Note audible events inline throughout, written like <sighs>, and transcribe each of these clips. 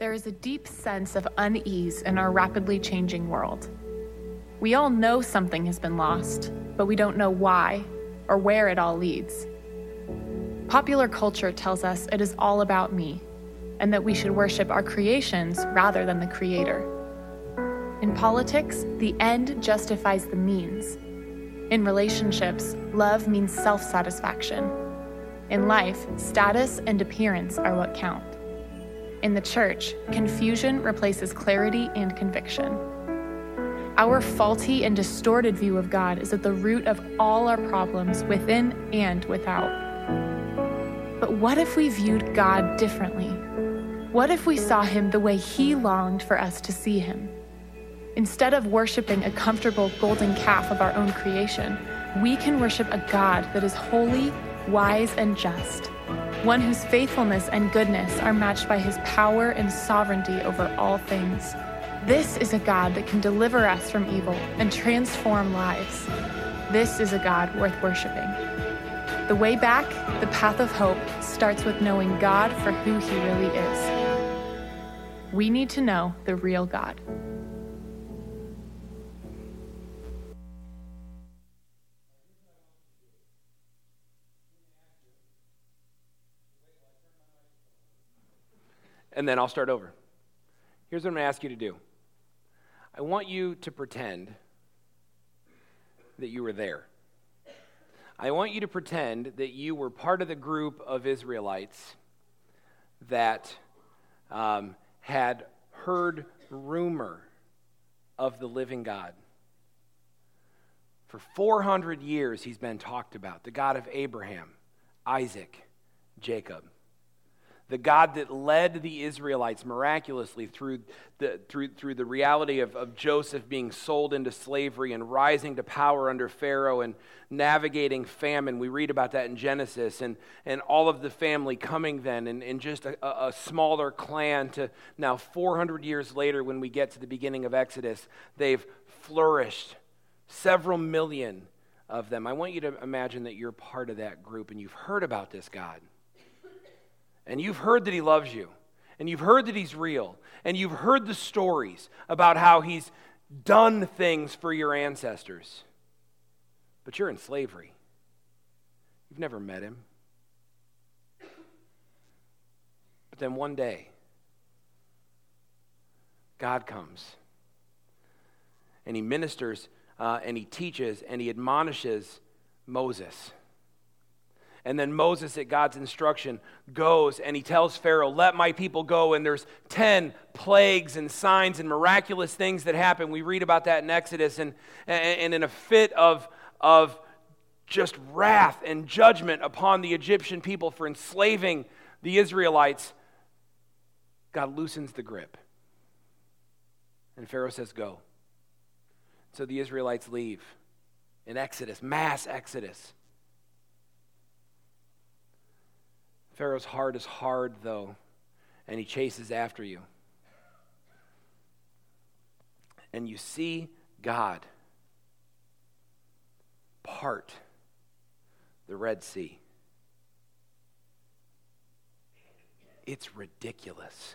There is a deep sense of unease in our rapidly changing world. We all know something has been lost, but we don't know why or where it all leads. Popular culture tells us it is all about me and that we should worship our creations rather than the Creator. In politics, the end justifies the means. In relationships, love means self satisfaction. In life, status and appearance are what count. In the church, confusion replaces clarity and conviction. Our faulty and distorted view of God is at the root of all our problems within and without. But what if we viewed God differently? What if we saw Him the way He longed for us to see Him? Instead of worshiping a comfortable golden calf of our own creation, we can worship a God that is holy, wise, and just, one whose faithfulness and goodness are matched by his power and sovereignty over all things. This is a God that can deliver us from evil and transform lives. This is a God worth worshiping. The way back, the path of hope, starts with knowing God for who he really is. We need to know the real God. And then I'll start over. Here's what I'm going to ask you to do I want you to pretend that you were there. I want you to pretend that you were part of the group of Israelites that um, had heard rumor of the living God. For 400 years, he's been talked about the God of Abraham, Isaac, Jacob the God that led the Israelites miraculously through the, through, through the reality of, of Joseph being sold into slavery and rising to power under Pharaoh and navigating famine. We read about that in Genesis, and, and all of the family coming then in, in just a, a smaller clan to now 400 years later, when we get to the beginning of Exodus, they've flourished. Several million of them. I want you to imagine that you're part of that group and you've heard about this God and you've heard that He loves you, and you've heard that He's real, and you've heard the stories about how He's done things for your ancestors, but you're in slavery. You've never met Him. But then one day, God comes and He ministers uh, and He teaches and He admonishes Moses. And then Moses, at God's instruction, goes and he tells Pharaoh, Let my people go. And there's 10 plagues and signs and miraculous things that happen. We read about that in Exodus. And, and in a fit of, of just wrath and judgment upon the Egyptian people for enslaving the Israelites, God loosens the grip. And Pharaoh says, Go. So the Israelites leave in Exodus, mass Exodus. Pharaoh's heart is hard, though, and he chases after you. And you see God part the Red Sea. It's ridiculous.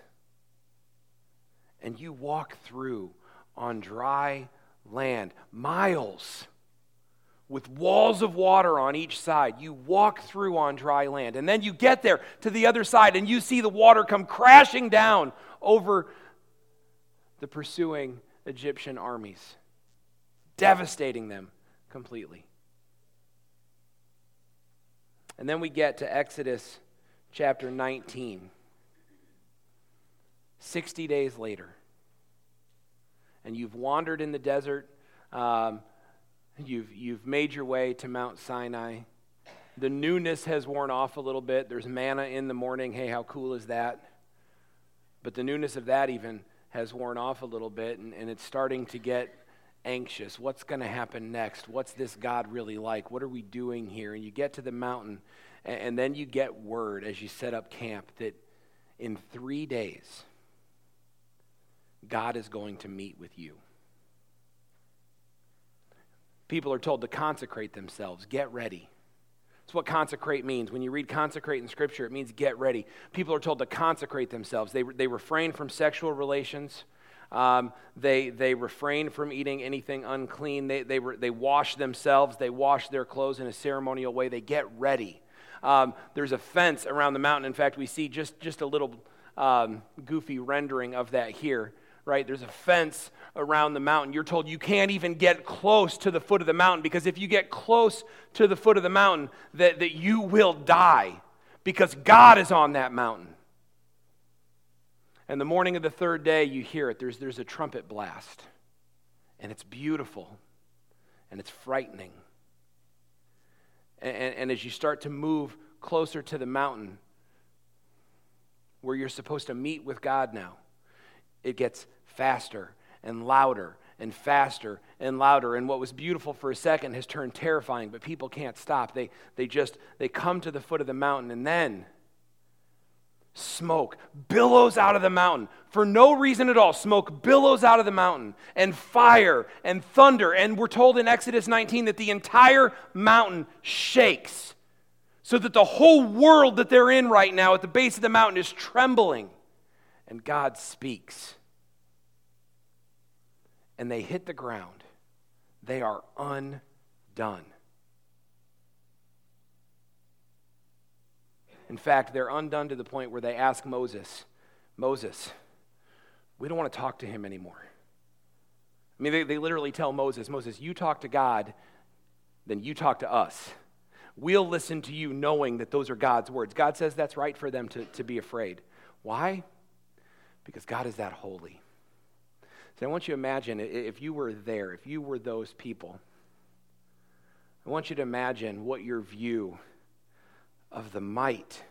And you walk through on dry land, miles with walls of water on each side. You walk through on dry land. And then you get there to the other side and you see the water come crashing down over the pursuing Egyptian armies, devastating them completely. And then we get to Exodus chapter 19, 60 days later. And you've wandered in the desert. Um, You've, you've made your way to Mount Sinai. The newness has worn off a little bit. There's manna in the morning. Hey, how cool is that? But the newness of that even has worn off a little bit, and, and it's starting to get anxious. What's going to happen next? What's this God really like? What are we doing here? And you get to the mountain, and, and then you get word as you set up camp that in three days, God is going to meet with you. People are told to consecrate themselves, get ready. It's what consecrate means. When you read consecrate in Scripture, it means get ready. People are told to consecrate themselves. They, they refrain from sexual relations. Um, they, they refrain from eating anything unclean. They, they, they wash themselves. They wash their clothes in a ceremonial way. They get ready. Um, there's a fence around the mountain. In fact, we see just, just a little um, goofy rendering of that here right? There's a fence around the mountain. You're told you can't even get close to the foot of the mountain because if you get close to the foot of the mountain, that, that you will die because God is on that mountain. And the morning of the third day, you hear it. There's, there's a trumpet blast, and it's beautiful, and it's frightening. And, and, and as you start to move closer to the mountain, where you're supposed to meet with God now, it gets faster and louder and faster and louder. And what was beautiful for a second has turned terrifying but people can't stop. They, they just they come to the foot of the mountain and then smoke billows out of the mountain. For no reason at all smoke billows out of the mountain and fire and thunder. And we're told in exodus 19 that the entire mountain shakes so that the whole world that they're in right now at the base of the mountain is trembling. And god speaks and they hit the ground, they are undone. In fact, they're undone to the point where they ask Moses, Moses, we don't want to talk to him anymore. I mean, they, they literally tell Moses, Moses, you talk to God, then you talk to us. We'll listen to you knowing that those are God's words. God says that's right for them to, to be afraid. Why? Because God is that holy. So I want you to imagine if you were there, if you were those people, I want you to imagine what your view of the might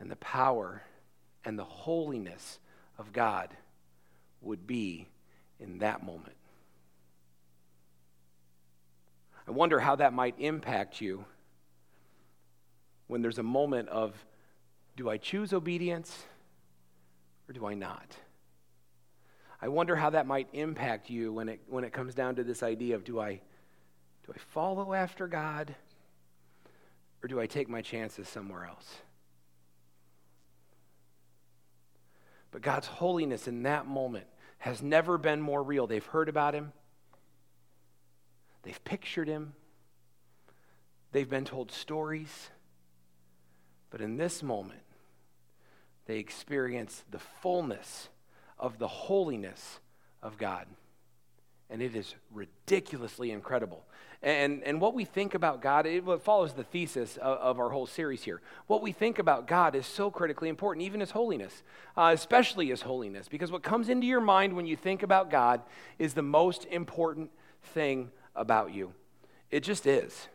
and the power and the holiness of God would be in that moment. I wonder how that might impact you when there's a moment of do I choose obedience or do I not? I wonder how that might impact you when it, when it comes down to this idea of do I, do I follow after God or do I take my chances somewhere else? But God's holiness in that moment has never been more real. They've heard about him, they've pictured him, they've been told stories. But in this moment, they experience the fullness of the holiness of God. And it is ridiculously incredible. And, and what we think about God, it follows the thesis of, of our whole series here. What we think about God is so critically important, even His holiness, uh, especially His holiness, because what comes into your mind when you think about God is the most important thing about you. It just is.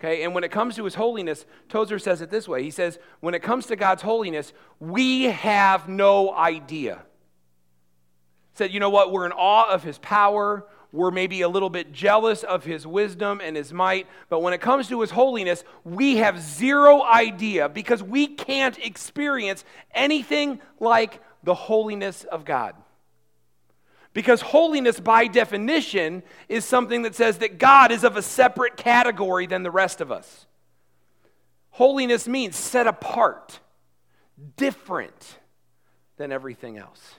Okay, and when it comes to his holiness, Tozer says it this way. He says, when it comes to God's holiness, we have no idea said, you know what, we're in awe of his power. We're maybe a little bit jealous of his wisdom and his might. But when it comes to his holiness, we have zero idea because we can't experience anything like the holiness of God. Because holiness, by definition, is something that says that God is of a separate category than the rest of us. Holiness means set apart, different than everything else.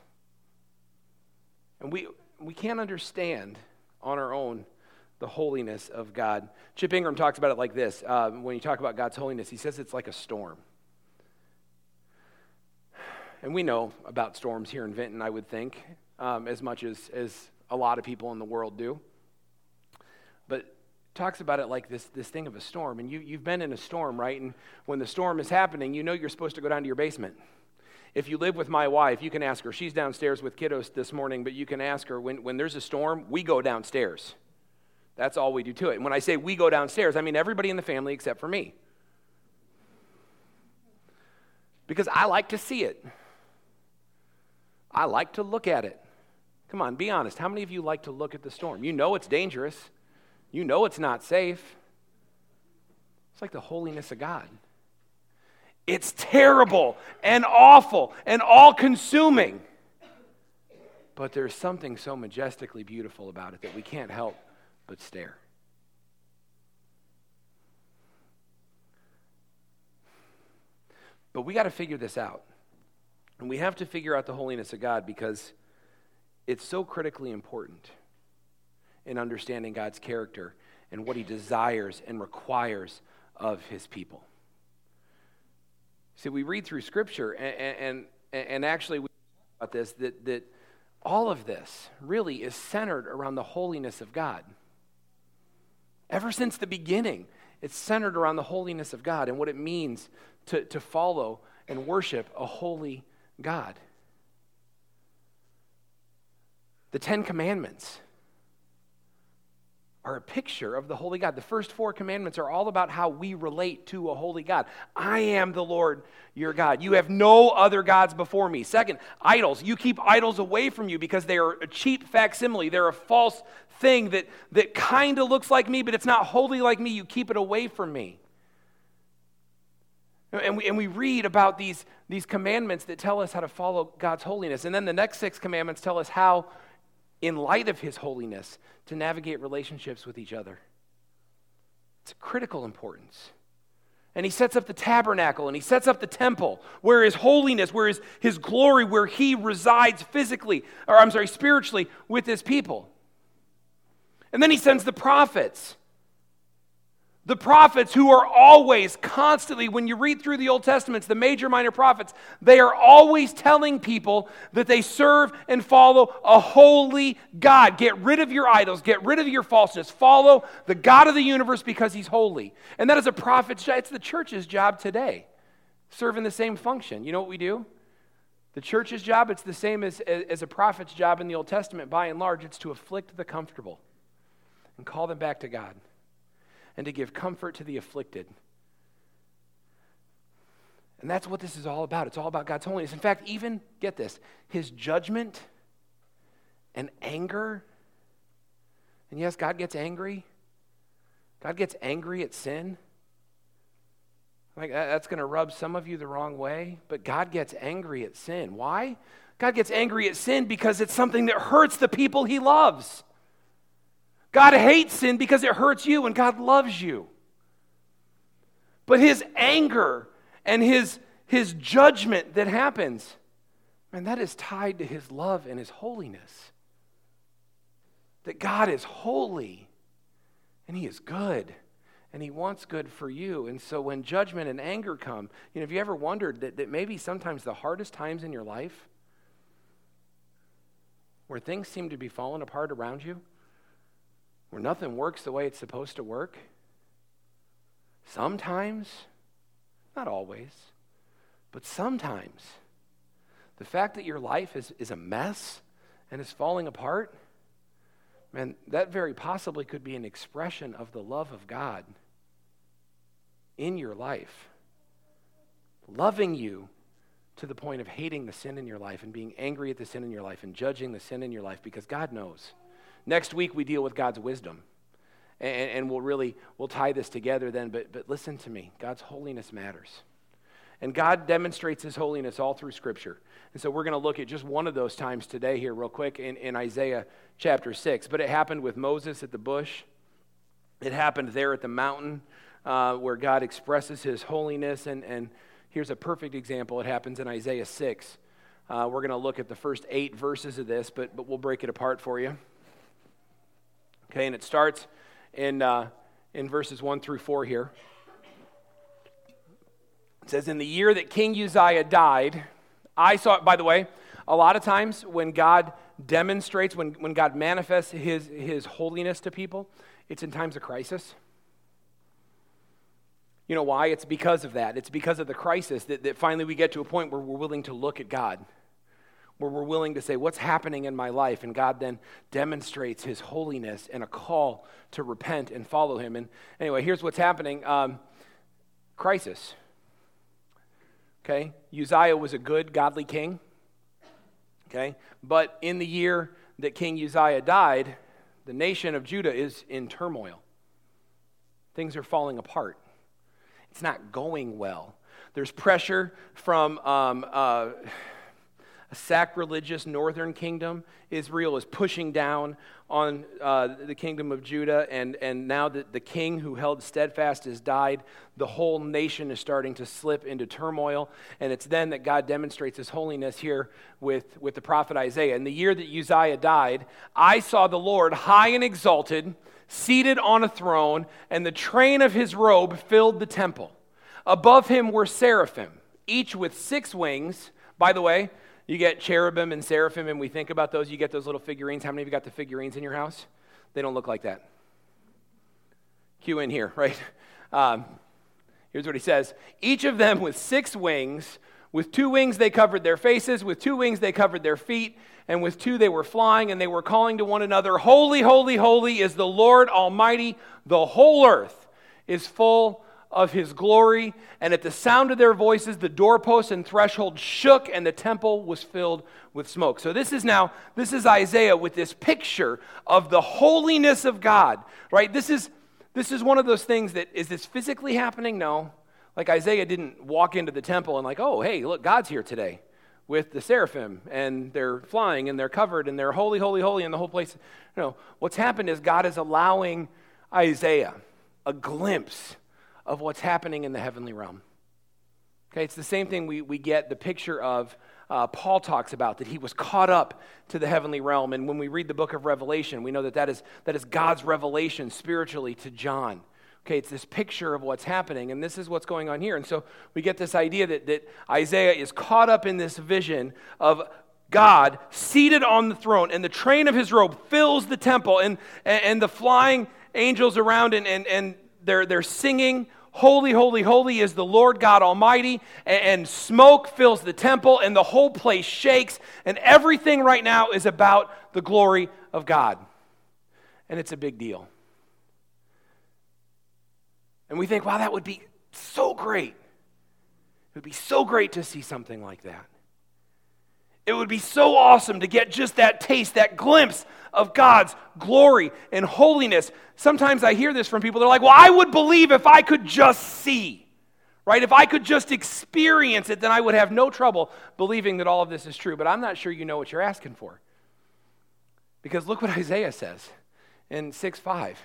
And we, we can't understand on our own the holiness of God. Chip Ingram talks about it like this uh, when you talk about God's holiness, he says it's like a storm. And we know about storms here in Vinton, I would think, um, as much as, as a lot of people in the world do. But talks about it like this, this thing of a storm. And you, you've been in a storm, right? And when the storm is happening, you know you're supposed to go down to your basement. If you live with my wife, you can ask her. She's downstairs with kiddos this morning, but you can ask her when, when there's a storm, we go downstairs. That's all we do to it. And when I say we go downstairs, I mean everybody in the family except for me. Because I like to see it, I like to look at it. Come on, be honest. How many of you like to look at the storm? You know it's dangerous, you know it's not safe. It's like the holiness of God. It's terrible and awful and all consuming. But there's something so majestically beautiful about it that we can't help but stare. But we got to figure this out. And we have to figure out the holiness of God because it's so critically important in understanding God's character and what he desires and requires of his people. See, we read through Scripture, and, and, and actually, we talk about this that, that all of this really is centered around the holiness of God. Ever since the beginning, it's centered around the holiness of God and what it means to, to follow and worship a holy God. The Ten Commandments are a picture of the holy God. The first four commandments are all about how we relate to a holy God. I am the Lord your God. You have no other gods before me. Second, idols. You keep idols away from you because they are a cheap facsimile. They're a false thing that, that kind of looks like me, but it's not holy like me. You keep it away from me. And we, and we read about these, these commandments that tell us how to follow God's holiness. And then the next six commandments tell us how in light of his holiness, to navigate relationships with each other. It's critical importance. And he sets up the tabernacle and he sets up the temple where his holiness, where his, his glory, where he resides physically, or I'm sorry, spiritually with his people. And then he sends the prophets the prophets, who are always, constantly, when you read through the Old Testaments, the major, minor prophets, they are always telling people that they serve and follow a holy God. Get rid of your idols, get rid of your falseness, follow the God of the universe because he's holy. And that is a prophet's job. It's the church's job today, serving the same function. You know what we do? The church's job, it's the same as, as a prophet's job in the Old Testament, by and large, it's to afflict the comfortable and call them back to God and to give comfort to the afflicted. And that's what this is all about. It's all about God's holiness. In fact, even, get this, his judgment and anger. And yes, God gets angry. God gets angry at sin. Like that's going to rub some of you the wrong way, but God gets angry at sin. Why? God gets angry at sin because it's something that hurts the people he loves. God hates sin because it hurts you, and God loves you. But his anger and his, his judgment that happens, man, that is tied to his love and his holiness. That God is holy and he is good and he wants good for you. And so when judgment and anger come, you know, have you ever wondered that, that maybe sometimes the hardest times in your life, where things seem to be falling apart around you, where nothing works the way it's supposed to work? Sometimes, not always, but sometimes, the fact that your life is, is a mess and is falling apart, man, that very possibly could be an expression of the love of God in your life. Loving you to the point of hating the sin in your life and being angry at the sin in your life and judging the sin in your life because God knows. Next week, we deal with God's wisdom. And, and we'll really, we'll tie this together then. But, but listen to me. God's holiness matters. And God demonstrates his holiness all through Scripture. And so we're going to look at just one of those times today here, real quick, in, in Isaiah chapter 6. But it happened with Moses at the bush, it happened there at the mountain uh, where God expresses his holiness. And, and here's a perfect example it happens in Isaiah 6. Uh, we're going to look at the first eight verses of this, but, but we'll break it apart for you. Okay, and it starts in, uh, in verses 1 through 4 here. It says, In the year that King Uzziah died, I saw, by the way, a lot of times when God demonstrates, when, when God manifests his, his holiness to people, it's in times of crisis. You know why? It's because of that. It's because of the crisis that, that finally we get to a point where we're willing to look at God where we're willing to say, What's happening in my life? And God then demonstrates his holiness and a call to repent and follow him. And anyway, here's what's happening um, crisis. Okay? Uzziah was a good, godly king. Okay? But in the year that King Uzziah died, the nation of Judah is in turmoil. Things are falling apart. It's not going well. There's pressure from. Um, uh, a sacrilegious northern kingdom. Israel is pushing down on uh, the kingdom of Judah, and, and now that the king who held steadfast has died, the whole nation is starting to slip into turmoil. And it's then that God demonstrates his holiness here with, with the prophet Isaiah. In the year that Uzziah died, I saw the Lord high and exalted, seated on a throne, and the train of his robe filled the temple. Above him were seraphim, each with six wings. By the way, you get cherubim and seraphim, and we think about those. You get those little figurines. How many of you got the figurines in your house? They don't look like that. Cue in here, right? Um, here's what he says Each of them with six wings. With two wings they covered their faces, with two wings they covered their feet, and with two they were flying, and they were calling to one another, Holy, holy, holy is the Lord Almighty. The whole earth is full of his glory. And at the sound of their voices, the doorposts and threshold shook, and the temple was filled with smoke. So this is now, this is Isaiah with this picture of the holiness of God, right? This is this is one of those things that is this physically happening? No. Like Isaiah didn't walk into the temple and like, oh, hey, look, God's here today with the seraphim and they're flying and they're covered and they're holy, holy, holy, and the whole place. No, what's happened is God is allowing Isaiah a glimpse of what's happening in the heavenly realm. Okay, it's the same thing we, we get the picture of uh, Paul talks about, that he was caught up to the heavenly realm. And when we read the book of Revelation, we know that that is, that is God's revelation spiritually to John. Okay, it's this picture of what's happening, and this is what's going on here. And so we get this idea that, that Isaiah is caught up in this vision of God seated on the throne, and the train of his robe fills the temple, and, and, and the flying angels around, and, and, and they're, they're singing, Holy, holy, holy is the Lord God Almighty, and, smoke fills the temple, and the whole place shakes, and everything right now is about the glory of God. And it's a big deal. And we think, wow, that would be so great. It would be so great to see something like that. It would be so awesome to get just that taste, that glimpse of God's glory and holiness. Sometimes I hear this from people. They're like, well, I would believe if I could just see, right? If I could just experience it, then I would have no trouble believing that all of this is true. But I'm not sure you know what you're asking for. Because look what <laughs> Isaiah says in 6 5.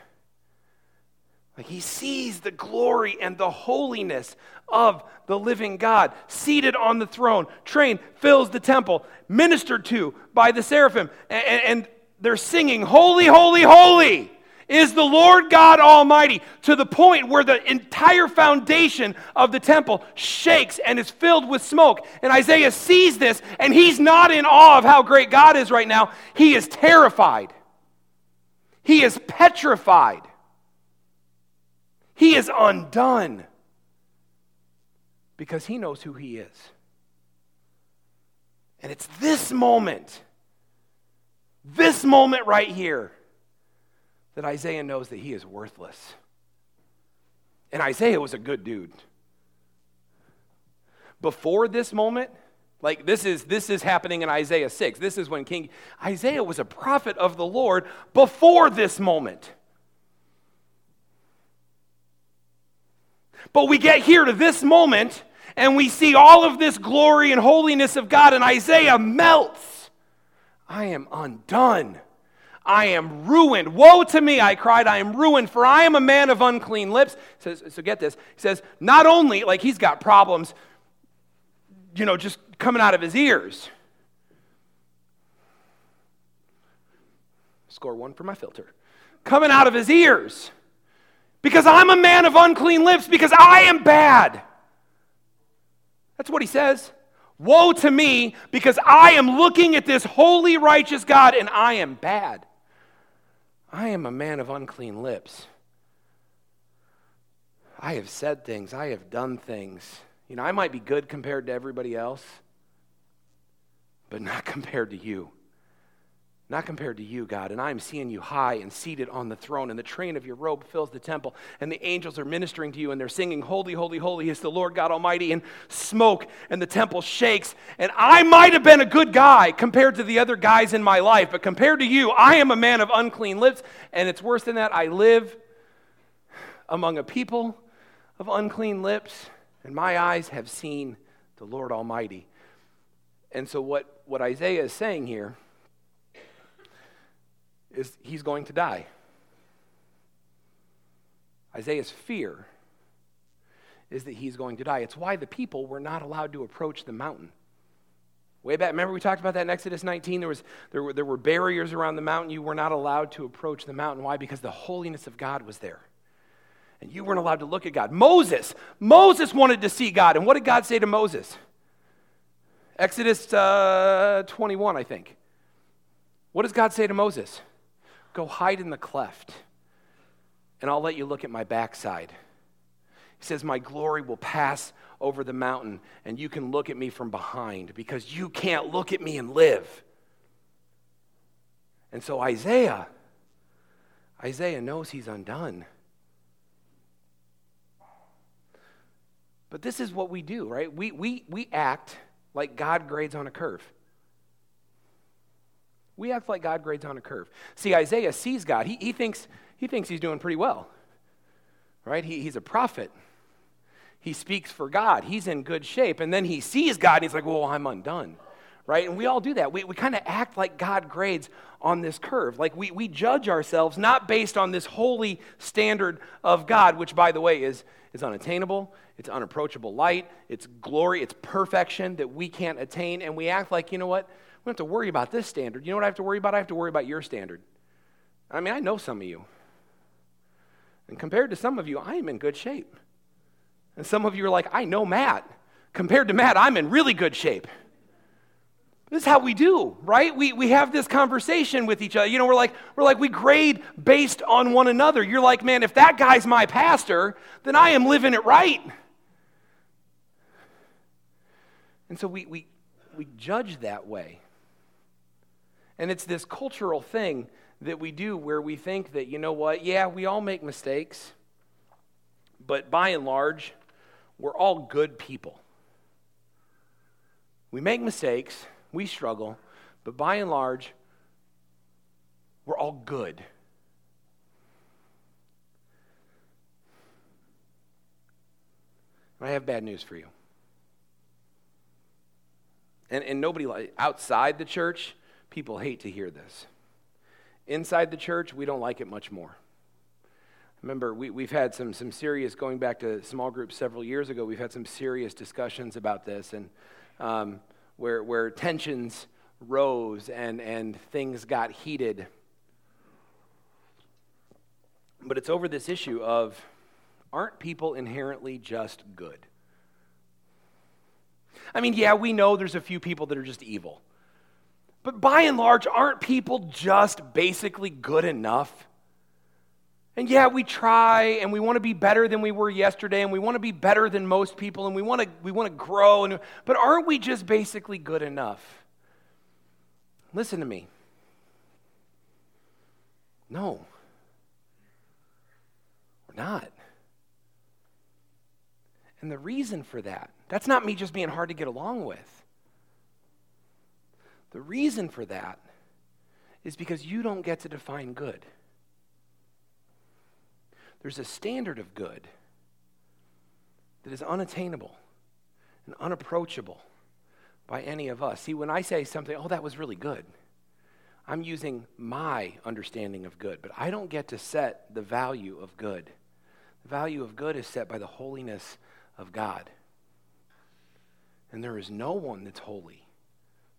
Like he sees the glory and the holiness of the living God, seated on the throne, train fills the temple, ministered to by the seraphim, and, and they're singing, Holy, holy, holy is the Lord God Almighty, to the point where the entire foundation of the temple shakes and is filled with smoke. And Isaiah sees this, and he's not in awe of how great God is right now. He is terrified, he is petrified. He is undone because he knows who he is. And it's this moment, this moment right here, that Isaiah knows that he is worthless. And Isaiah was a good dude. Before this moment, like this is this is happening in Isaiah 6. This is when King Isaiah was a prophet of the Lord before this moment. But we get here to this moment and we see all of this glory and holiness of God, and Isaiah melts. I am undone. I am ruined. Woe to me, I cried, I am ruined, for I am a man of unclean lips. So, so get this. He says, not only, like he's got problems, you know, just coming out of his ears. Score one for my filter. Coming out of his ears because I'm a man of unclean lips, because I am bad. That's what he says. Woe to me, because I am looking at this holy, righteous God, and I am bad. I am a man of unclean lips. I have said things, I have done things. You know, I might be good compared to everybody else, but not <laughs> compared to you. Not compared to you, God. And I'm seeing you high and seated on the throne, and the train of your robe fills the temple, and the angels are ministering to you, and they're singing, Holy, holy, holy is the Lord God Almighty, and smoke, and the temple shakes. And I might have been a good guy compared to the other guys in my life, but compared to you, I am a man of unclean lips, and it's worse than that. I live among a people of unclean lips, and my eyes have seen the Lord Almighty. And so, what, what Isaiah is saying here is he's going to die. Isaiah's fear is that he's going to die. It's why the people were not allowed to approach the mountain. Way back, remember we talked about that in Exodus 19? There, was, there, were, there were barriers around the mountain. You were not allowed to approach the mountain. Why? Because the holiness of God was there. And you weren't allowed to look at God. Moses, Moses wanted to see God. And what did God say to Moses? Exodus uh, 21, I think. What does God say to Moses? Go hide in the cleft, and I'll let you look at my backside. He says, My glory will pass over the mountain, and you can look at me from behind because you can't look at me and live. And so Isaiah, Isaiah knows he's undone. But this is what we do, right? We, we, we act like God grades on a curve. We act like God grades on a curve. See, Isaiah sees God. He, he, thinks, he thinks he's doing pretty well, right? He, he's a prophet he speaks for God. He's in good shape. And then he sees God and he's like, well, I'm undone. Right? And we all do that. We, we kind of act like God grades on this curve. Like we, we judge ourselves not based on this holy standard of God, which, by the way, is, is unattainable, it's unapproachable light, it's glory, it's perfection that we can't attain. And we act like, you know what? Don't have to worry about this standard. You know what I have to worry about? I have to worry about your standard. I mean, I know some of you. And compared to some of you, I am in good shape. And some of you are like, I know Matt. Compared to Matt, I'm in really good shape. This is how we do, right? We, we have this conversation with each other. You know, we're like, we're like, we grade based on one another. You're like, man, if that guy's my pastor, then I am living it right. And so we, we, we judge that way. And it's this cultural thing that we do where we think that, you know what, yeah, we all make mistakes, but by and large, we're all good people. We make mistakes, we struggle, but by and large, we're all good. I have bad news for you. And, and nobody, outside the church, people hate to hear this. Inside the church, we don't like it much more. Remember, we, we've had some, some serious, going back to small groups several years ago, we've had some serious discussions about this and um, where, where tensions rose and, and things got heated. But it's over this issue of aren't people inherently just good? I mean, yeah, we know there's a few people that are just evil. But by and large, aren't people just basically good enough? And yeah, we try and we want to be better than we were yesterday and we want to be better than most people and we want to, we want to grow. And, but aren't we just basically good enough? Listen to me. No, we're not. And the reason for that, that's not me just being hard to get along with. The reason for that is because you don't get to define good there's a standard of good that is unattainable and unapproachable by any of us. See, when I say something, oh, that was really good, I'm using my understanding of good, but I don't get to set the value of good. The value of good is set by the holiness of God. And there is no one that's holy.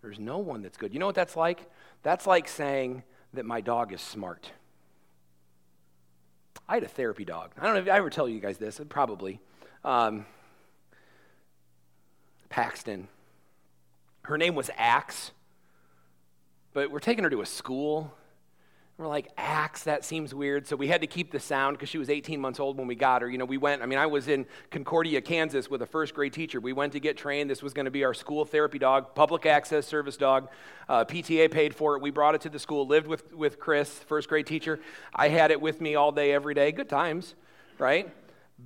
There's no one that's good. You know what that's like? That's like saying that my dog is smart. I had a therapy dog. I don't know if I ever tell you guys this, probably. Um, Paxton. Her name was Axe, but we're taking her to a school we're like, axe, that seems weird. So we had to keep the sound because she was 18 months old when we got her. You know, we went, I mean, I was in Concordia, Kansas with a first grade teacher. We went to get trained. This was going to be our school therapy dog, public access service dog. Uh, PTA paid for it. We brought it to the school, lived with, with Chris, first grade teacher. I had it with me all day, every day. Good times, right?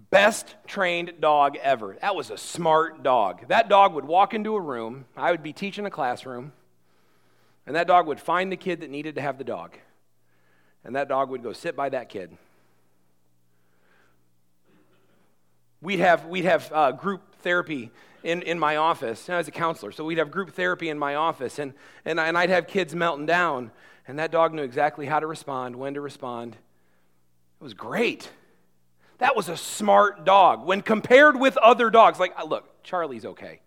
Best trained dog ever. That was a smart dog. That dog would walk into a room. I would be teaching a classroom, and that dog would find the kid that needed to have the dog and that dog would go sit by that kid. We'd have, we'd have uh, group therapy in, in my office. I was a counselor, so we'd have group therapy in my office, and, and, and I'd have kids melting down, and that dog knew exactly how to respond, when to respond. It was great. That was a smart dog. When compared with other dogs, like, uh, look, Charlie's okay.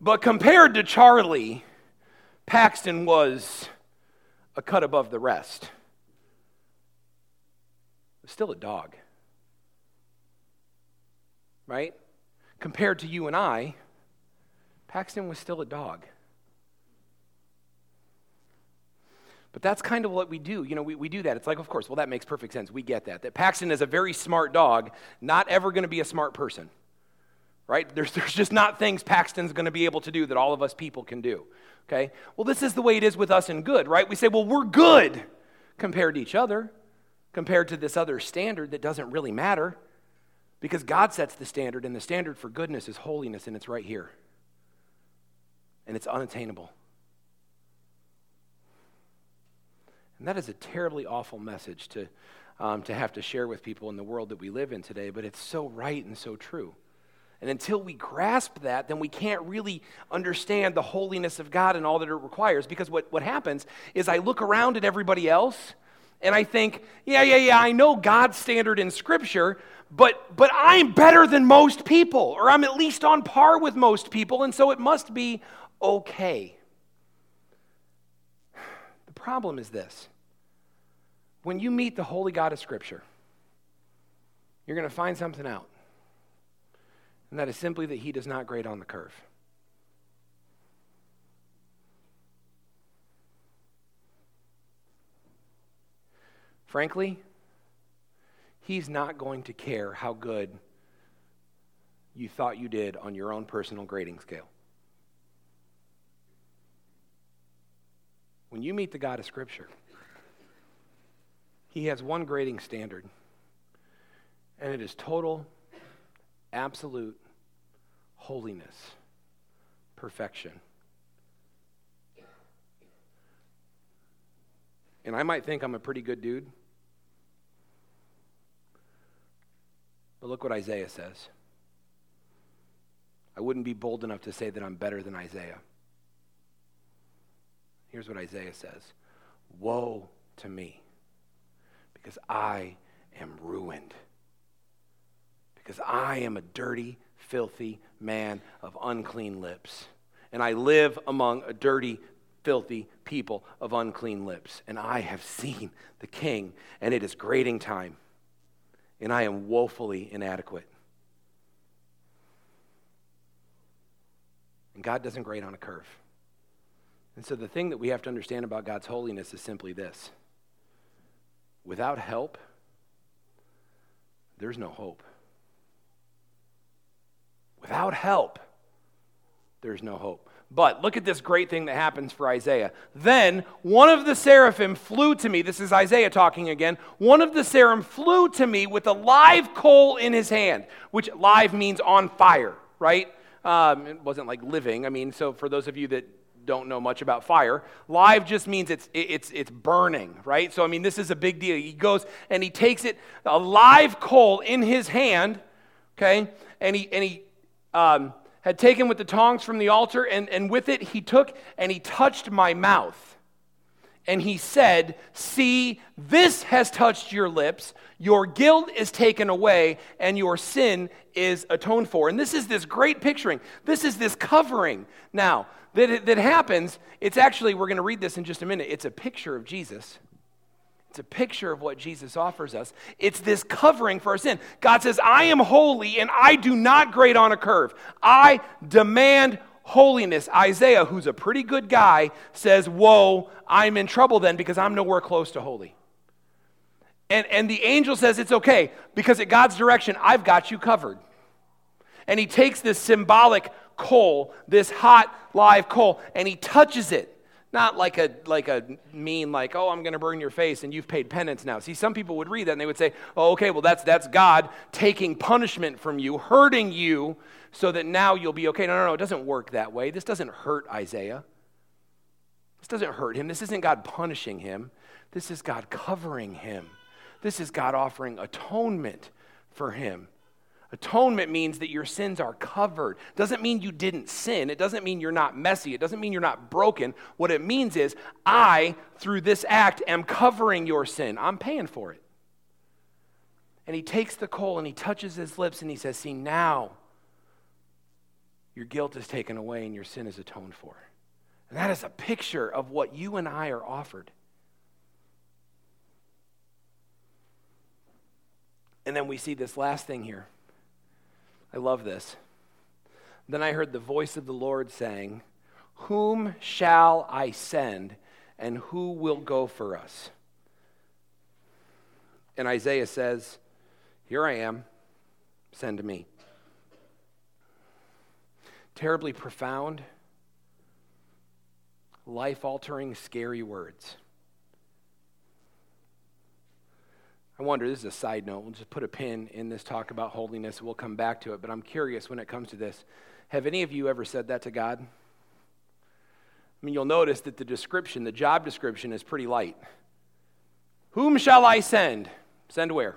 But compared to Charlie, Paxton was a cut above the rest. Still a dog. Right? Compared to you and I, Paxton was still a dog. But that's kind of what we do. You know, we, we do that. It's like, of course, well, that makes perfect sense. We get that. That Paxton is a very smart dog, not ever going to be a smart person. Right? There's, there's just not things Paxton's going to be able to do that all of us people can do. Okay? Well, this is the way it is with us in good, right? We say, well, we're good compared to each other, compared to this other standard that doesn't really matter. Because God sets the standard, and the standard for goodness is holiness, and it's right here. And it's unattainable. And that is a terribly awful message to, um, to have to share with people in the world that we live in today, but it's so right and so true. And until we grasp that, then we can't really understand the holiness of God and all that it requires. Because what, what happens is I look around at everybody else and I think, yeah, yeah, yeah, I know God's standard in Scripture, but, but I'm better than most people, or I'm at least on par with most people, and so it must be okay. <sighs> The problem is this when you meet the holy God of Scripture, you're going to find something out. And that is simply that he does not grade on the curve. Frankly, he's not going to care how good you thought you did on your own personal grading scale. When you meet the God of Scripture, he has one grading standard, and it is total, absolute holiness, perfection. And I might think I'm a pretty good dude, but look what Isaiah says. I wouldn't be bold enough to say that I'm better than Isaiah. Here's what Isaiah says Woe to me because I am ruined. Because I am a dirty, filthy man of unclean lips. And I live among a dirty, filthy people of unclean lips. And I have seen the king, and it is grading time. And I am woefully inadequate. And God doesn't grade on a curve. And so the thing that we have to understand about God's holiness is simply this Without help, there's no hope. Without help, there's no hope. But look at this great thing that happens for Isaiah. Then one of the seraphim flew to me. This is Isaiah talking again. One of the seraphim flew to me with a live coal in his hand, which live means on fire, right? Um, it wasn't like living. I mean, so for those of you that don't know much about fire. Live just means it's, it's, it's burning, right? So, I mean, this is a big deal. He goes and he takes it, a live coal in his hand, okay? And he, and he um, had taken with the tongs from the altar, and, and with it he took and he touched my mouth. And he said, See, this has touched your lips. Your guilt is taken away, and your sin is atoned for. And this is this great picturing. This is this covering. Now, that, that happens, it's actually, we're going to read this in just a minute, it's a picture of Jesus. It's a picture of what Jesus offers us. It's this covering for our sin. God says, I am holy and I do not grade on a curve. I demand holiness. Isaiah, who's a pretty good guy, says, Whoa, I'm in trouble then because I'm nowhere close to holy. And, and the angel says, It's okay because at God's direction, I've got you covered. And he takes this symbolic coal, this hot live coal, and he touches it. Not like a, like a mean, like, oh, I'm going to burn your face and you've paid penance now. See, some people would read that and they would say, oh, okay, well, that's, that's God taking punishment from you, hurting you, so that now you'll be okay. No, no, no, it doesn't work that way. This doesn't hurt Isaiah. This doesn't hurt him. This isn't God punishing him. This is God covering him. This is God offering atonement for him. Atonement means that your sins are covered. Doesn't mean you didn't sin. It doesn't mean you're not messy. It doesn't mean you're not broken. What it means is, I, through this act, am covering your sin. I'm paying for it. And he takes the coal and he touches his lips and he says, See, now your guilt is taken away and your sin is atoned for. And that is a picture of what you and I are offered. And then we see this last thing here. I love this. Then I heard the voice of the Lord saying, Whom shall I send, and who will go for us? And Isaiah says, Here I am, send me. Terribly profound, life altering, scary words. I wonder, this is a side note, we'll just put a pin in this talk about holiness. We'll come back to it, but I'm curious when it comes to this. Have any of you ever said that to God? I mean, you'll notice that the description, the job description, is pretty light. Whom shall I send? Send where?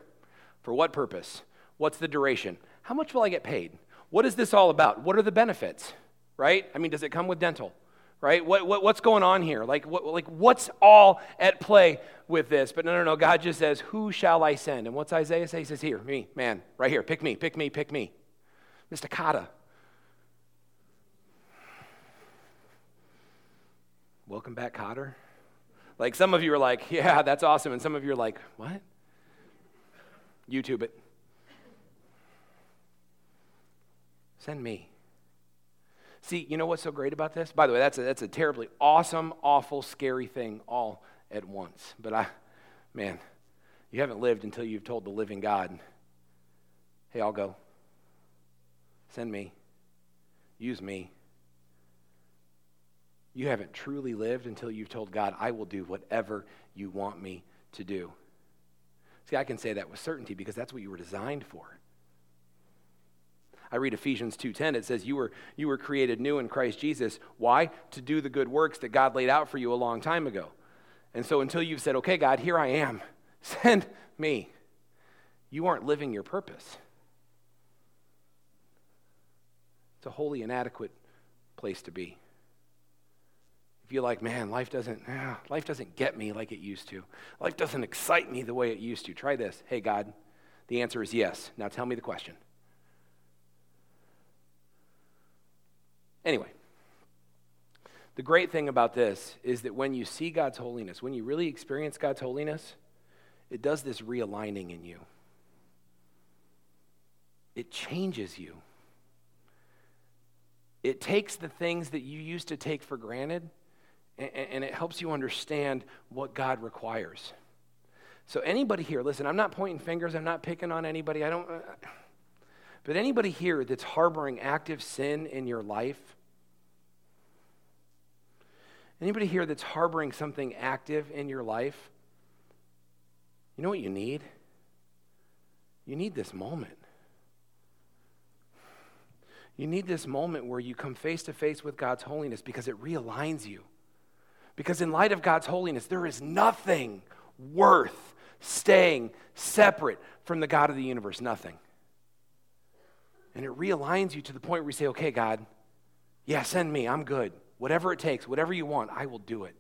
For what purpose? What's the duration? How much will I get paid? What is this all about? What are the benefits? Right? I mean, does it come with dental? Right? What, what, what's going on here? Like, what, like, what's all at play with this? But no, no, no. God just says, Who shall I send? And what's Isaiah say? He says, Here, me, man, right here. Pick me, pick me, pick me. Mr. Kotter. Welcome back, Kotter. Like, some of you are like, Yeah, that's awesome. And some of you are like, What? YouTube it. Send me. See, you know what's so great about this? By the way, that's a, that's a terribly awesome, awful, scary thing all at once. But I, man, you haven't lived until you've told the living God, hey, I'll go. Send me. Use me. You haven't truly lived until you've told God, I will do whatever you want me to do. See, I can say that with certainty because that's what you were designed for. I read Ephesians 2:10 it says you were you were created new in Christ Jesus. Why? To do the good works that God laid out for you a long time ago. And so until you've said, "Okay, God, here I am. <laughs> Send me." You aren't living your purpose. It's a wholly inadequate place to be. If you're like, man, life doesn't, ah, life doesn't get me like it used to. Life doesn't excite me the way it used to. Try this. Hey, God, the answer is yes. Now tell me the question. Anyway, the great thing about this is that when you see God's holiness, when you really experience God's holiness, it does this realigning in you. It changes you. It takes the things that you used to take for granted and, it helps you understand what God requires. So, anybody here, listen, I'm not pointing fingers, I'm not picking on anybody, I don't. Uh, but anybody here that's harboring active sin in your life, Anybody here that's harboring something active in your life? You know what you need? You need this moment. You need this moment where you come face to face with God's holiness because it realigns you. Because in light of God's holiness, there is nothing worth staying separate from the God of the universe. Nothing. And it realigns you to the point where you say, okay, God, yeah, send me. I'm good. Whatever it takes, whatever you want, I will do it.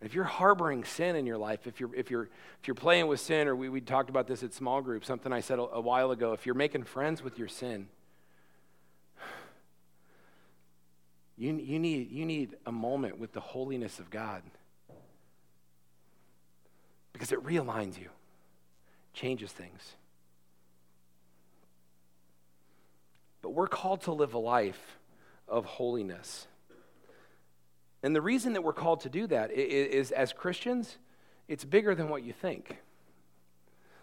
If you're harboring sin in your life, if you're, if you're, if you're playing with sin, or we, we talked about this at small group, something I said a, a while ago, if you're making friends with your sin, you, you, need, you need a moment with the holiness of God because it realigns you, changes things. But we're called to live a life of holiness. And the reason that we're called to do that is, is, as Christians, it's bigger than what you think.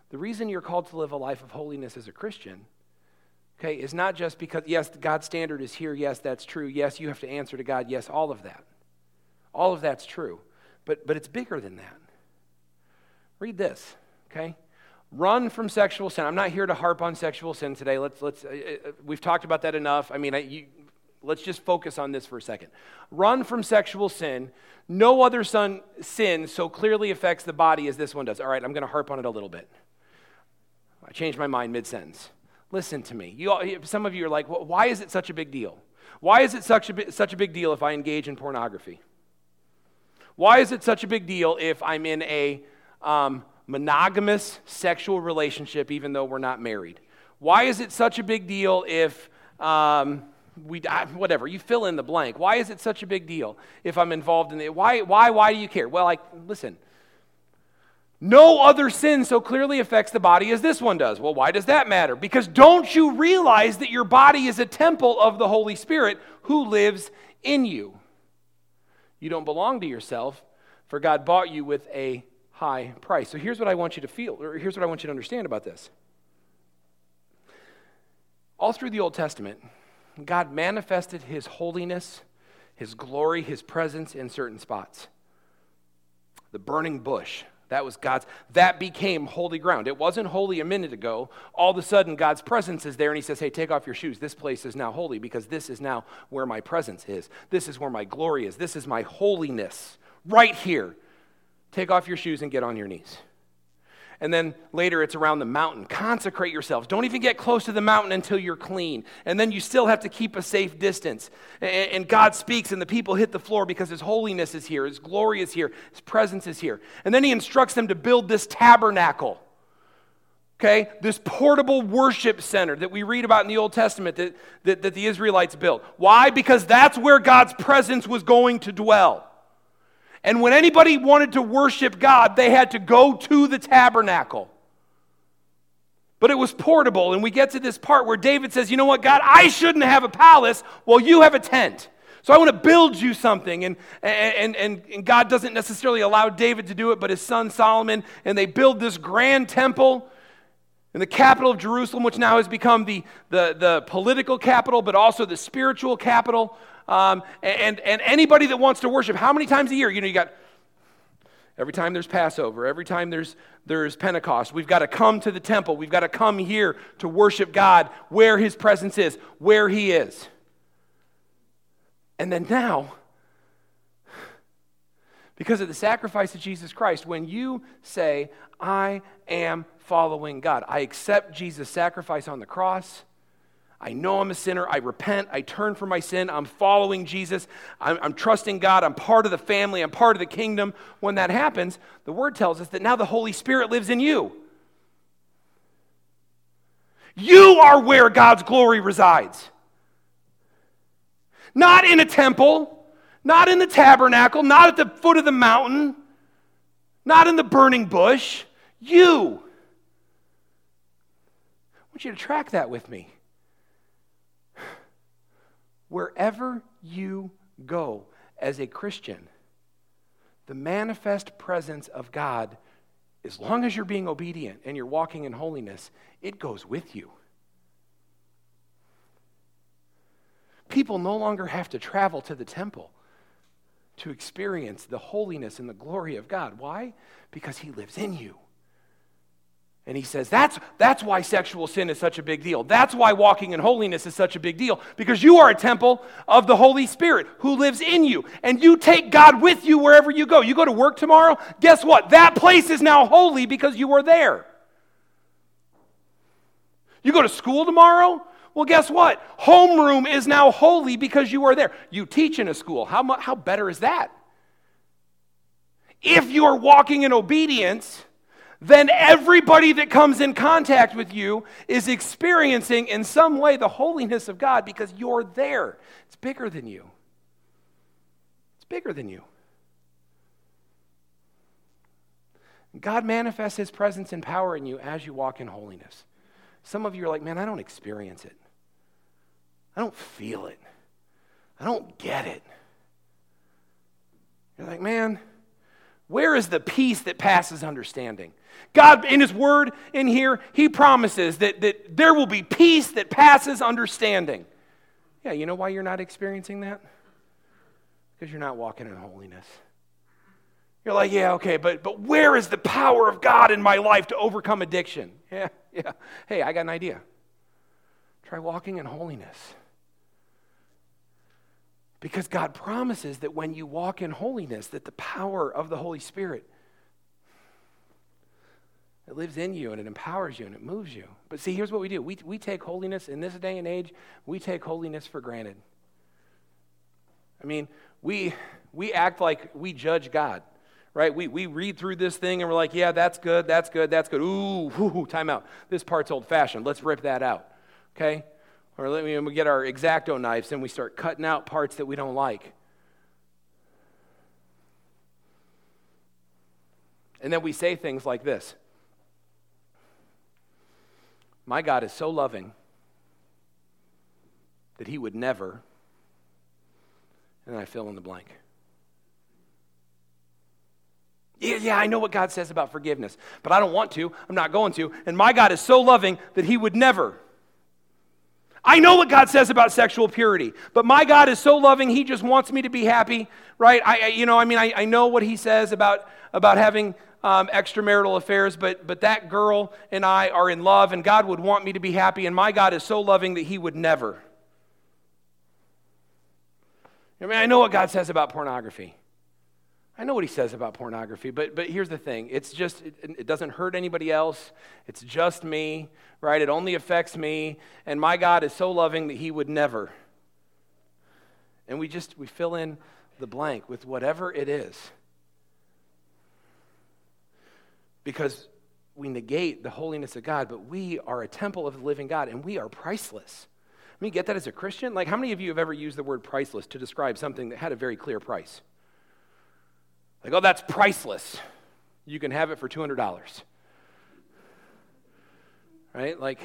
The reason you're called to live a life of holiness as a Christian, okay, is not just because, yes, God's standard is here. Yes, that's true. Yes, you have to answer to God. Yes, all of that. All of that's true. But, but it's bigger than that. Read this, okay? Run from sexual sin. I'm not here to harp on sexual sin today. Let's, let's, uh, uh, we've talked about that enough. I mean, I, you, let's just focus on this for a second. Run from sexual sin. No other son, sin so clearly affects the body as this one does. All right, I'm going to harp on it a little bit. I changed my mind mid sentence. Listen to me. You some of you are like, well, why is it such a big deal? Why is it such a, such a big deal if I engage in pornography? Why is it such a big deal if I'm in a um, monogamous sexual relationship even though we're not married? Why is it such a big deal if um, we whatever you fill in the blank? Why is it such a big deal if I'm involved in it? Why why why do you care? Well, like listen. No other sin so clearly affects the body as this one does. Well, why does that matter? Because don't you realize that your body is a temple of the Holy Spirit who lives in you? You don't belong to yourself, for God bought you with a high price. So here's what I want you to feel, or here's what I want you to understand about this. All through the Old Testament, God manifested his holiness, his glory, his presence in certain spots. The burning bush, that was God's, that became holy ground. It wasn't holy a minute ago. All of a sudden, God's presence is there, and He says, Hey, take off your shoes. This place is now holy because this is now where my presence is. This is where my glory is. This is my holiness right here. Take off your shoes and get on your knees. And then later it's around the mountain. Consecrate yourselves. Don't even get close to the mountain until you're clean. And then you still have to keep a safe distance. And God speaks, and the people hit the floor because His holiness is here, His glory is here, His presence is here. And then He instructs them to build this tabernacle. Okay, this portable worship center that we read about in the Old Testament that, that, that the Israelites built. Why? Because that's where God's presence was going to dwell. And when anybody wanted to worship God, they had to go to the tabernacle. But it was portable. And we get to this part where David says, You know what, God, I shouldn't have a palace. Well, you have a tent. So I want to build you something. And, and, and, and God doesn't necessarily allow David to do it, but his son Solomon. And they build this grand temple in the capital of Jerusalem, which now has become the, the, the political capital, but also the spiritual capital um, and, and anybody that wants to worship, how many times a year? You know, you got every time there's Passover, every time there's, there's Pentecost, we've got to come to the temple. We've got to come here to worship God where His presence is, where He is. And then now, because of the sacrifice of Jesus Christ, when you say, I am following God, I accept Jesus' sacrifice on the cross. I know I'm a sinner. I repent. I turn from my sin. I'm following Jesus. I'm, I'm, trusting God. I'm part of the family. I'm part of the kingdom. When that happens, the word tells us that now the Holy Spirit lives in you. You are where God's glory resides. Not in a temple, not in the tabernacle, not at the foot of the mountain, not in the burning bush. You. I want you to track that with me. Wherever you go as a Christian, the manifest presence of God, as long as you're being obedient and you're walking in holiness, it goes with you. People no longer have to travel to the temple to experience the holiness and the glory of God. Why? Because He lives in you. And he says that's, that's why sexual sin is such a big deal. That's why walking in holiness is such a big deal. Because you are a temple of the Holy Spirit who lives in you. And you take God with you wherever you go. You go to work tomorrow, guess what? That place is now holy because you were there. You go to school tomorrow, well, guess what? Homeroom is now holy because you are there. You teach in a school. How, much, how better is that? If you are walking in obedience, then everybody that comes in contact with you is experiencing in some way the holiness of God because you're there. It's bigger than you. It's bigger than you. God manifests his presence and power in you as you walk in holiness. Some of you are like, man, I don't experience it. I don't feel it. I don't get it. You're like, man, where is the peace that passes understanding? God, in His Word in here, He promises that, that there will be peace that passes understanding. Yeah, you know why you're not experiencing that? Because you're not walking in holiness. You're like, yeah, okay, but, but where is the power of God in my life to overcome addiction? Yeah, yeah. Hey, I got an idea. Try walking in holiness. Because God promises that when you walk in holiness, that the power of the Holy Spirit It lives in you and it empowers you and it moves you. But see, here's what we do we, we take holiness in this day and age, we take holiness for granted. I mean, we, we act like we judge God, right? We, we read through this thing and we're like, yeah, that's good, that's good, that's good. Ooh, ooh, time out. This part's old fashioned. Let's rip that out, okay? Or let me, we get our X-Acto knives and we start cutting out parts that we don't like. And then we say things like this My God is so loving that he would never, and I fill in the blank. Yeah, yeah, I know what God says about forgiveness, but I don't want to. I'm not going to. And my God is so loving that he would never. I know what God says about sexual purity, but my God is so loving, He just wants me to be happy, right? I, you know, I mean, I, I know what He says about, about having um, extramarital affairs, but, but that girl and I are in love, and God would want me to be happy, and my God is so loving that He would never. I mean, I know what God says about pornography. I know what he says about pornography, but, but here's the thing it's just, it, it, doesn't hurt anybody else. It's just me, right? It only affects me. And my God is so loving that he would never. And we just, we fill in the blank with whatever it is. Because we negate the holiness of God, but we are a temple of the living God and we are priceless. I mean, get that as a Christian? Like, how many of you have ever used the word priceless to describe something that had a very clear price? Like, oh, that's priceless. You can have it for $200. Right? Like,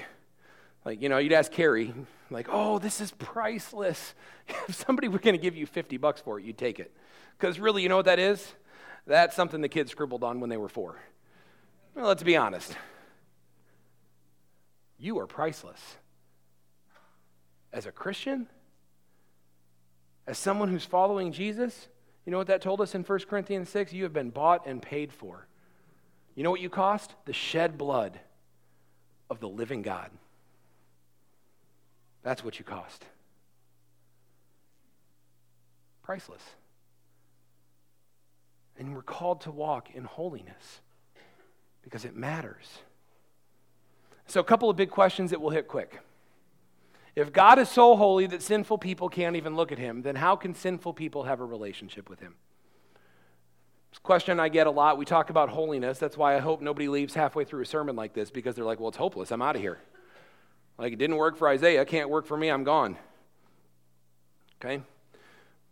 like you know, you'd ask Carrie, like, oh, this is priceless. <laughs> if somebody were going to give you 50 bucks for it, you'd take it. Because really, you know what that is? That's something the kids scribbled on when they were four. Well, let's be honest. You are priceless. As a Christian, as someone who's following Jesus, you know what that told us in 1 Corinthians 6? You have been bought and paid for. You know what you cost? The shed blood of the living God. That's what you cost. Priceless. And we're called to walk in holiness because it matters. So, a couple of big questions that we'll hit quick. If God is so holy that sinful people can't even look at him, then how can sinful people have a relationship with him? It's a question I get a lot. We talk about holiness. That's why I hope nobody leaves halfway through a sermon like this because they're like, well, it's hopeless. I'm out of here. Like, it didn't work for Isaiah. Can't work for me. I'm gone. Okay?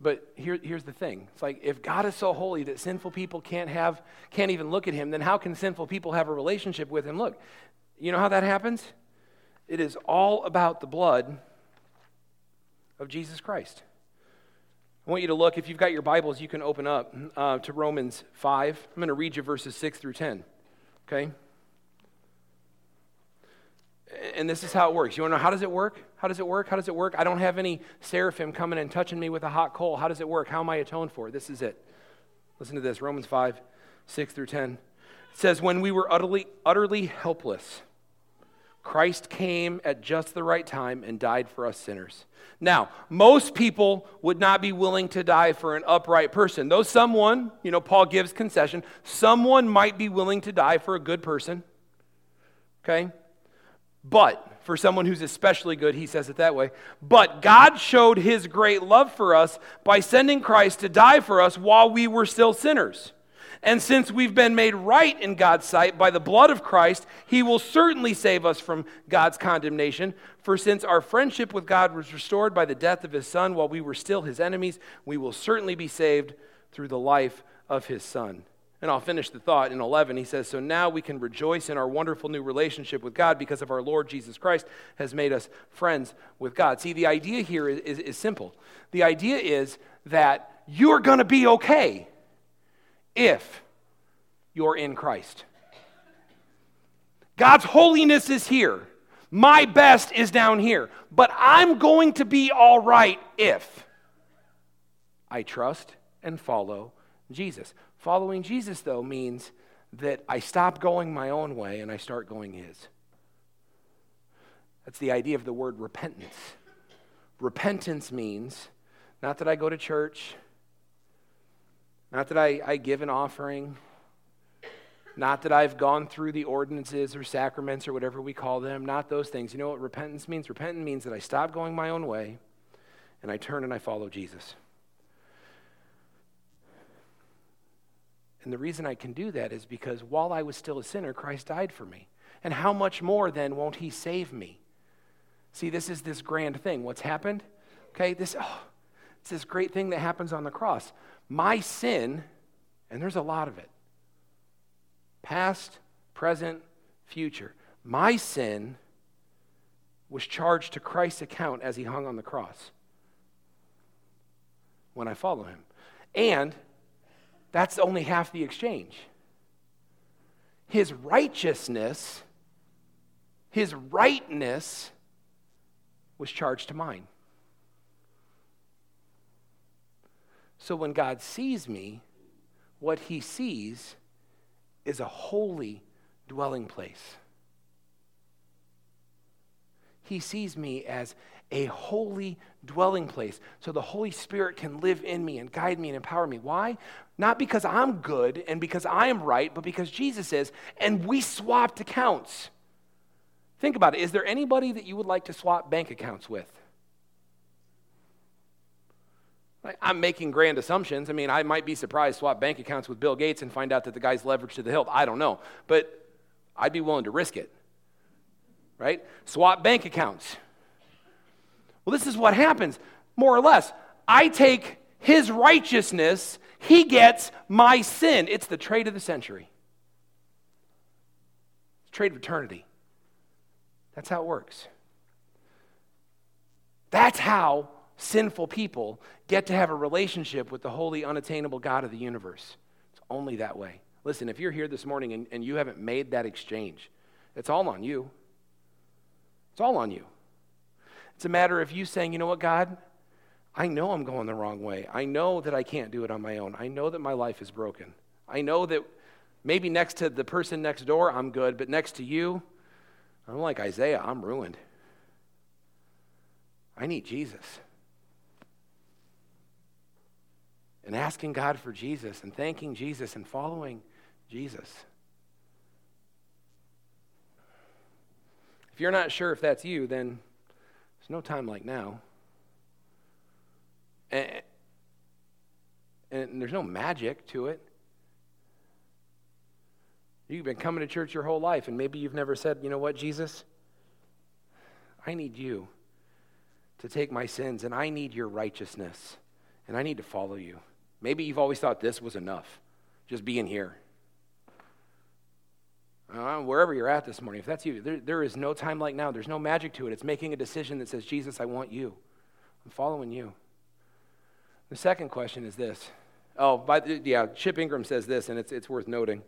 But here, here's the thing. It's like if God is so holy that sinful people can't have, can't even look at him, then how can sinful people have a relationship with him? Look, you know how that happens? It is all about the blood of Jesus Christ. I want you to look, if you've got your Bibles, you can open up uh, to Romans 5. I'm going to read you verses 6 through 10. Okay? And this is how it works. You want to know how does it work? How does it work? How does it work? I don't have any seraphim coming and touching me with a hot coal. How does it work? How am I atoned for? This is it. Listen to this Romans 5, 6 through 10. It says, When we were utterly, utterly helpless, Christ came at just the right time and died for us sinners. Now, most people would not be willing to die for an upright person. Though someone, you know, Paul gives concession, someone might be willing to die for a good person. Okay? But for someone who's especially good, he says it that way. But God showed his great love for us by sending Christ to die for us while we were still sinners. And since we've been made right in God's sight by the blood of Christ, he will certainly save us from God's condemnation. For since our friendship with God was restored by the death of his Son while we were still his enemies, we will certainly be saved through the life of his Son. And I'll finish the thought in 11. He says, So now we can rejoice in our wonderful new relationship with God because of our Lord Jesus Christ has made us friends with God. See, the idea here is, is, is simple. The idea is that you're going to be okay if you're in Christ. God's holiness is here. My best is down here. But I'm going to be all right if I trust and follow Jesus. Following Jesus, though, means that I stop going my own way and I start going His. That's the idea of the word repentance. Repentance means not that I go to church, not that I, I give an offering, Not that I've gone through the ordinances or sacraments or whatever we call them, not those things. You know what repentance means? Repentance means that I stop going my own way and I turn and I follow Jesus. And the reason I can do that is because while I was still a sinner, Christ died for me. And how much more then won't he save me? See, this is this grand thing. What's happened? Okay, this oh, it's this great thing that happens on the cross. My sin, and there's a lot of it. Past, present, future. My sin was charged to Christ's account as he hung on the cross when I follow him. And that's only half the exchange. His righteousness, his rightness, was charged to mine. So when God sees me, what he sees is a holy dwelling place. He sees me as a holy dwelling place so the Holy Spirit can live in me and guide me and empower me. Why? Not because I'm good and because I am right, but because Jesus is, and we swapped accounts. Think about it. Is there anybody that you would like to swap bank accounts with? I'm making grand assumptions. I mean, I might be surprised to swap bank accounts with Bill Gates and find out that the guy's leveraged to the hilt. I don't know. But I'd be willing to risk it. Right? Swap bank accounts. Well, this is what happens, more or less. I take his righteousness, he gets my sin. It's the trade of the century, trade of eternity. That's how it works. That's how sinful people get to have a relationship with the holy, unattainable God of the universe. It's only that way. Listen, if you're here this morning and, and you haven't made that exchange, it's all on you. It's all on you. It's a matter of you saying, you know what, God? I know I'm going the wrong way. I know that I can't do it on my own. I know that my life is broken. I know that maybe next to the person next door, I'm good, but next to you, I'm like Isaiah, I'm ruined. I need Jesus. And asking God for Jesus and thanking Jesus and following Jesus. If you're not sure if that's you, then there's no time like now. And, and there's no magic to it. You've been coming to church your whole life, and maybe you've never said, you know what, Jesus? I need you to take my sins, and I need your righteousness, and I need to follow you. Maybe you've always thought this was enough, just being here. Uh, wherever you're at this morning, if that's you, there, there is no time like now. There's no magic to it. It's making a decision that says, Jesus, I want you. I'm following you. The second question is this. Oh, by the, yeah, Chip Ingram says this, and it's, it's worth noting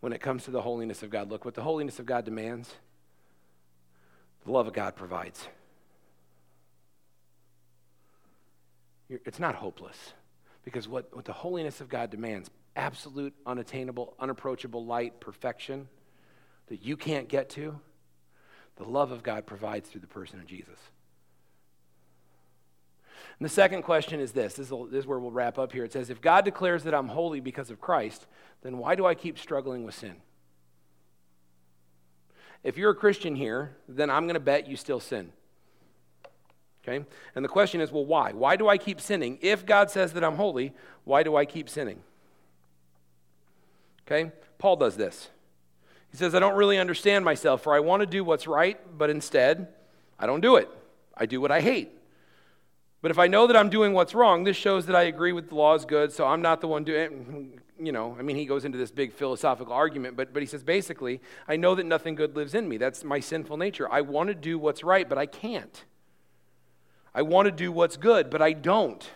when it comes to the holiness of God. Look, what the holiness of God demands, the love of God provides. It's not hopeless because what, what the holiness of God demands, absolute, unattainable, unapproachable light, perfection that you can't get to, the love of God provides through the person of Jesus. And the second question is this. This is, this is where we'll wrap up here. It says, If God declares that I'm holy because of Christ, then why do I keep struggling with sin? If you're a Christian here, then I'm going to bet you still sin. Okay? And the question is, well, why? Why do I keep sinning? If God says that I'm holy, why do I keep sinning? Okay? Paul does this. He says, I don't really understand myself, for I want to do what's right, but instead, I don't do it. I do what I hate. But if I know that I'm doing what's wrong, this shows that I agree with the law is good, so I'm not the one doing you know, I mean, he goes into this big philosophical argument, but, but he says basically, I know that nothing good lives in me. That's my sinful nature. I want to do what's right, but I can't. I want to do what's good, but I don't.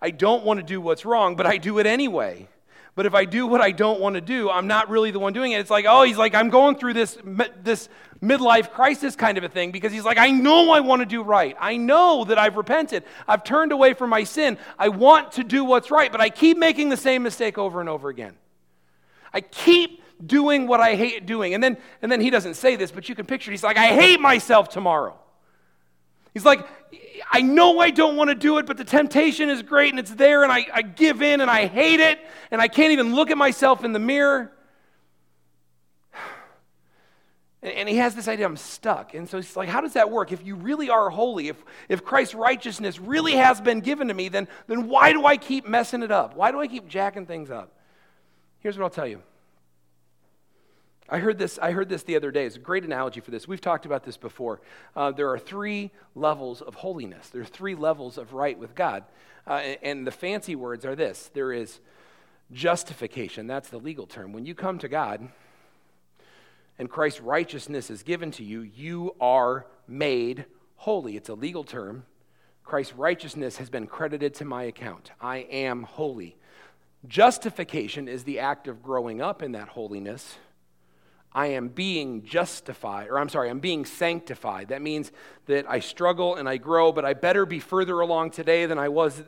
I don't want to do what's wrong, but I do it anyway. But if I do what I don't want to do, I'm not really the one doing it. It's like, oh, he's like, I'm going through this, this midlife crisis kind of a thing because he's like, I know I want to do right. I know that I've repented. I've turned away from my sin. I want to do what's right, but I keep making the same mistake over and over again. I keep doing what I hate doing. And then, and then he doesn't say this, but you can picture it. He's like, I hate myself tomorrow. He's like, I know I don't want to do it, but the temptation is great and it's there, and I, I give in and I hate it, and I can't even look at myself in the mirror. And, and he has this idea I'm stuck. And so he's like, How does that work? If you really are holy, if, if Christ's righteousness really has been given to me, then, then why do I keep messing it up? Why do I keep jacking things up? Here's what I'll tell you I heard this, I heard this the other day. It's a great analogy for this. We've talked about this before. Uh, there are three levels of holiness, there are three levels of right with God. Uh, and, and the fancy words are this there is justification, that's the legal term. When you come to God, and Christ's righteousness is given to you, you are made holy. It's a legal term. Christ's righteousness has been credited to my account. I am holy. Justification is the act of growing up in that holiness. I am being justified, or I'm sorry, I'm being sanctified. That means that I struggle and I grow, but I better be further along today than I was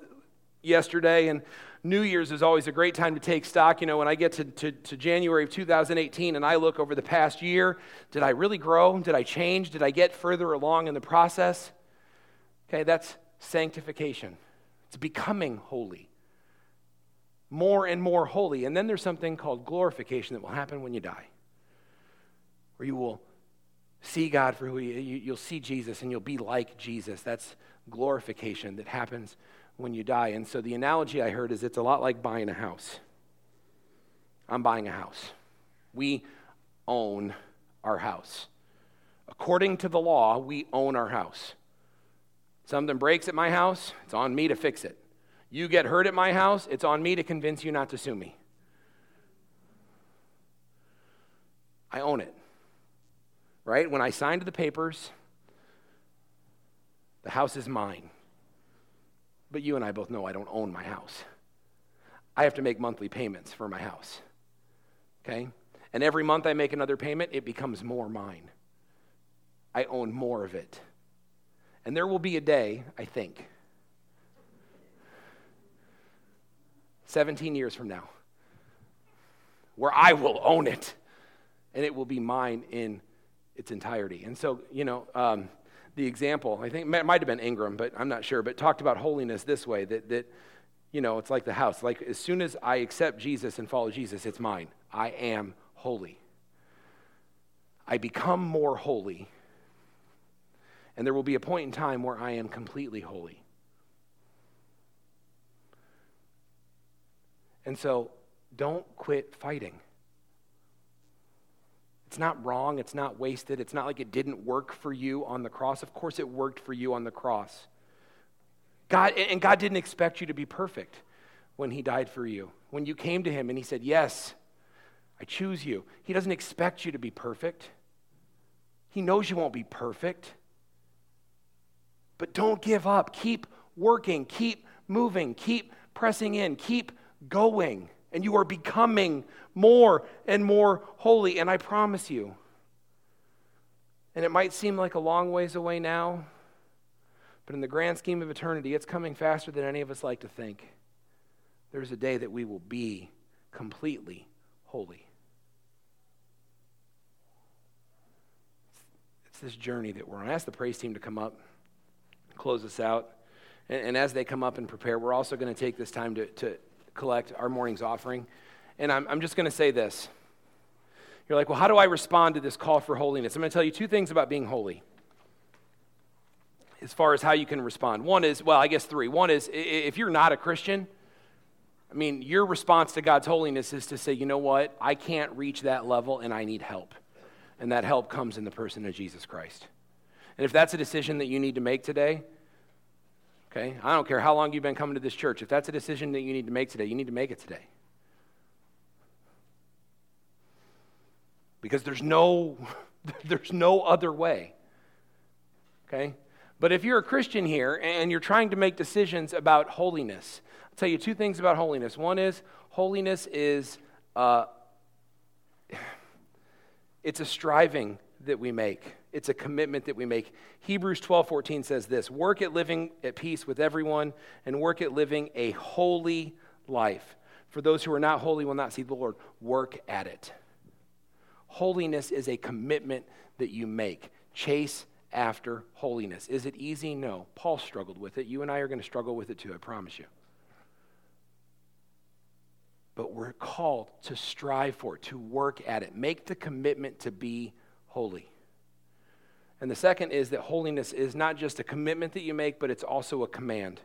yesterday. And New Year's is always a great time to take stock. You know, when I get to, to, to, January of 2018 and I look over the past year, did I really grow? Did I change? Did I get further along in the process? Okay, that's sanctification. It's becoming holy. More and more holy. And then there's something called glorification that will happen when you die, where you will see God for who he is. You'll see Jesus and you'll be like Jesus. That's glorification that happens when you die. And so the analogy I heard is it's a lot like buying a house. I'm buying a house. We own our house. According to the law, we own our house. Something breaks at my house, it's on me to fix it. You get hurt at my house, it's on me to convince you not to sue me. I own it. Right? When I signed the papers, the house is mine. But you and I both know I don't own my house. I have to make monthly payments for my house. Okay? And every month I make another payment, it becomes more mine. I own more of it. And there will be a day, I think, 17 years from now, where I will own it and it will be mine in its entirety. And so, you know, um, the example, I think it might have been Ingram, but I'm not sure, but talked about holiness this way that, that, you know, it's like the house. Like as soon as I accept Jesus and follow Jesus, it's mine. I am holy. I become more holy. And there will be a point in time where I am completely holy. And so don't quit fighting. It's not wrong. It's not wasted. It's not like it didn't work for you on the cross. Of course, it worked for you on the cross. God, and God didn't expect you to be perfect when He died for you. When you came to Him and He said, Yes, I choose you, He doesn't expect you to be perfect. He knows you won't be perfect. But don't give up. Keep working. Keep moving. Keep pressing in. Keep going and you are becoming more and more holy. And I promise you, and it might seem like a long ways away now, but in the grand scheme of eternity, it's coming faster than any of us like to think. There's a day that we will be completely holy. It's this journey that we're on. I ask the praise team to come up, close us out. And, and as they come up and prepare, we're also going to take this time to, to collect our morning's offering. And I'm, I'm just going to say this. You're like, well, how do I respond to this call for holiness? I'm going to tell you two things about being holy as far as how you can respond. One is, well, I guess three. One is, if you're not a Christian, I mean, your response to God's holiness is to say, you know what? I can't reach that level and I need help. And that help comes in the person of Jesus Christ. And if that's a decision that you need to make today, Okay? I don't care how long you've been coming to this church. If that's a decision that you need to make today, you need to make it today. Because there's no <laughs> there's no other way. Okay? But if you're a Christian here and you're trying to make decisions about holiness, I'll tell you two things about holiness. One is holiness is uh, <sighs> it's a striving that we make. It's a commitment that we make. Hebrews 12 14 says this Work at living at peace with everyone, and work at living a holy life. For those who are not holy will not see the Lord. Work at it. Holiness is a commitment that you make. Chase after holiness. Is it easy? No. Paul struggled with it. You and I are going to struggle with it too, I promise you. But we're called to strive for it, to work at it. Make the commitment to be holy. And the second is that holiness is not just a commitment that you make, but it's also a command.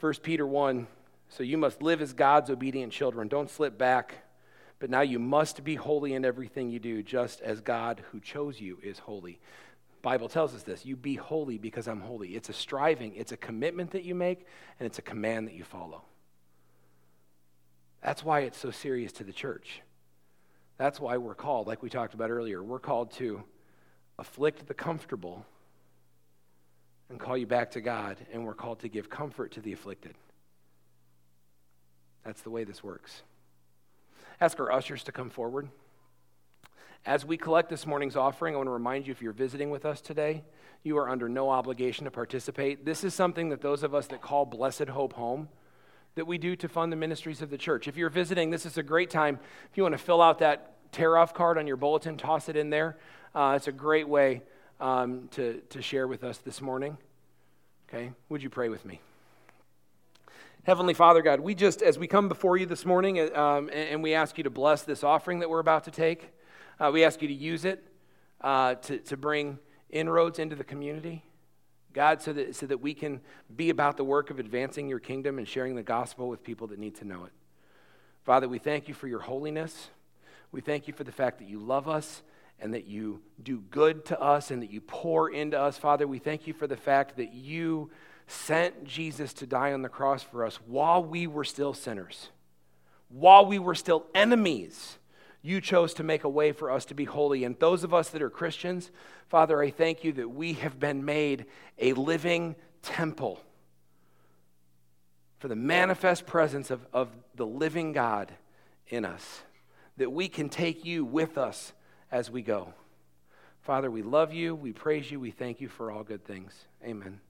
1 Peter 1 So you must live as God's obedient children. Don't slip back, but now you must be holy in everything you do, just as God who chose you is holy. Bible tells us this you be holy because I'm holy. It's a striving, it's a commitment that you make, and it's a command that you follow. That's why it's so serious to the church. That's why we're called, like we talked about earlier, we're called to afflict the comfortable and call you back to God, and we're called to give comfort to the afflicted. That's the way this works. Ask our ushers to come forward. As we collect this morning's offering, I want to remind you if you're visiting with us today, you are under no obligation to participate. This is something that those of us that call Blessed Hope home, that we do to fund the ministries of the church. If you're visiting, this is a great time. If you want to fill out that tear off card on your bulletin, toss it in there. Uh, it's a great way um, to, to share with us this morning. Okay? Would you pray with me? Heavenly Father, God, we just, as we come before you this morning uh, um, and, and, we ask you to bless this offering that we're about to take, uh, we ask you to use it uh, to, to bring inroads into the community. God, so that, so that we can be about the work of advancing your kingdom and sharing the gospel with people that need to know it. Father, we thank you for your holiness. We thank you for the fact that you love us and that you do good to us and that you pour into us. Father, we thank you for the fact that you sent Jesus to die on the cross for us while we were still sinners, while we were still enemies. You chose to make a way for us to be holy. And those of us that are Christians, Father, I thank you that we have been made a living temple for the manifest presence of, of the living God in us, that we can take you with us as we go. Father, we love you, we praise you, we thank you for all good things. Amen.